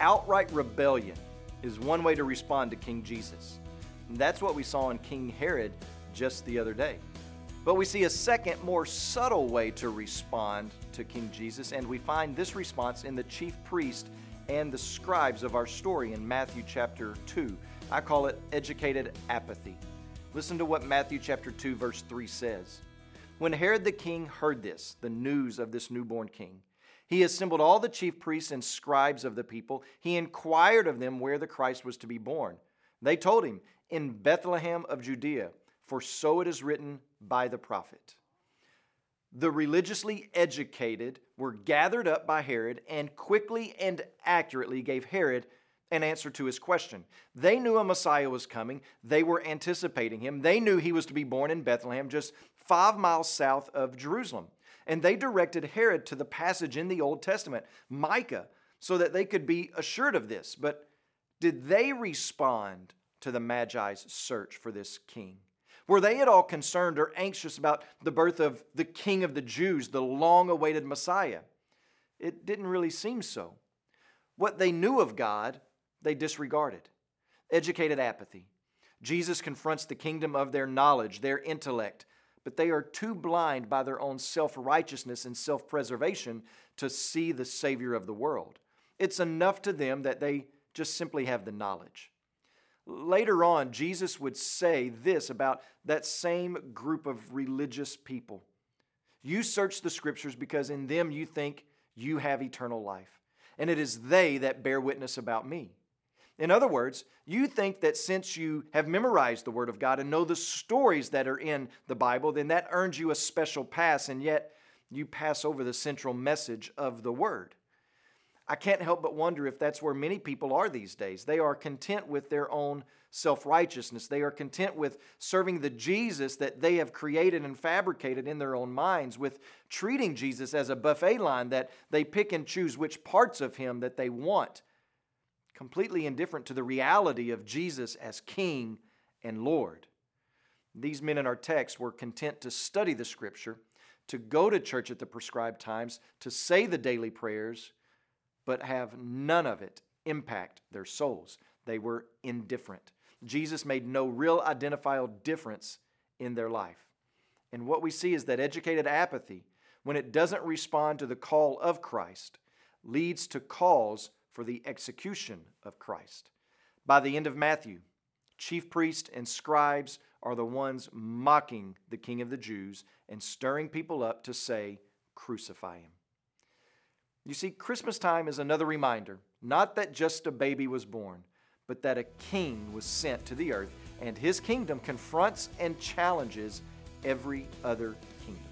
Outright rebellion is one way to respond to King Jesus. And that's what we saw in King Herod just the other day. But we see a second, more subtle way to respond to King Jesus, and we find this response in the chief priest and the scribes of our story in Matthew chapter 2. I call it educated apathy. Listen to what Matthew chapter 2 verse 3 says. When Herod the king heard this, the news of this newborn king, he assembled all the chief priests and scribes of the people. He inquired of them where the Christ was to be born. They told him, In Bethlehem of Judea, for so it is written by the prophet. The religiously educated were gathered up by Herod and quickly and accurately gave Herod an answer to his question. They knew a Messiah was coming, they were anticipating him. They knew he was to be born in Bethlehem, just five miles south of Jerusalem. And they directed Herod to the passage in the Old Testament, Micah, so that they could be assured of this. But did they respond to the Magi's search for this king? Were they at all concerned or anxious about the birth of the King of the Jews, the long awaited Messiah? It didn't really seem so. What they knew of God, they disregarded. Educated apathy. Jesus confronts the kingdom of their knowledge, their intellect, but they are too blind by their own self righteousness and self preservation to see the Savior of the world. It's enough to them that they just simply have the knowledge. Later on, Jesus would say this about that same group of religious people You search the scriptures because in them you think you have eternal life, and it is they that bear witness about me. In other words, you think that since you have memorized the Word of God and know the stories that are in the Bible, then that earns you a special pass, and yet you pass over the central message of the Word. I can't help but wonder if that's where many people are these days. They are content with their own self righteousness. They are content with serving the Jesus that they have created and fabricated in their own minds, with treating Jesus as a buffet line that they pick and choose which parts of him that they want, completely indifferent to the reality of Jesus as King and Lord. These men in our text were content to study the Scripture, to go to church at the prescribed times, to say the daily prayers but have none of it impact their souls. They were indifferent. Jesus made no real identifiable difference in their life. And what we see is that educated apathy, when it doesn't respond to the call of Christ, leads to calls for the execution of Christ. By the end of Matthew, chief priests and scribes are the ones mocking the king of the Jews and stirring people up to say, Crucify him. You see, Christmas time is another reminder not that just a baby was born, but that a king was sent to the earth, and his kingdom confronts and challenges every other kingdom.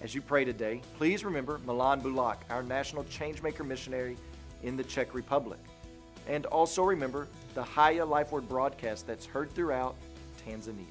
As you pray today, please remember Milan Bulak, our national changemaker missionary in the Czech Republic. And also remember the Haya Life Word broadcast that's heard throughout Tanzania.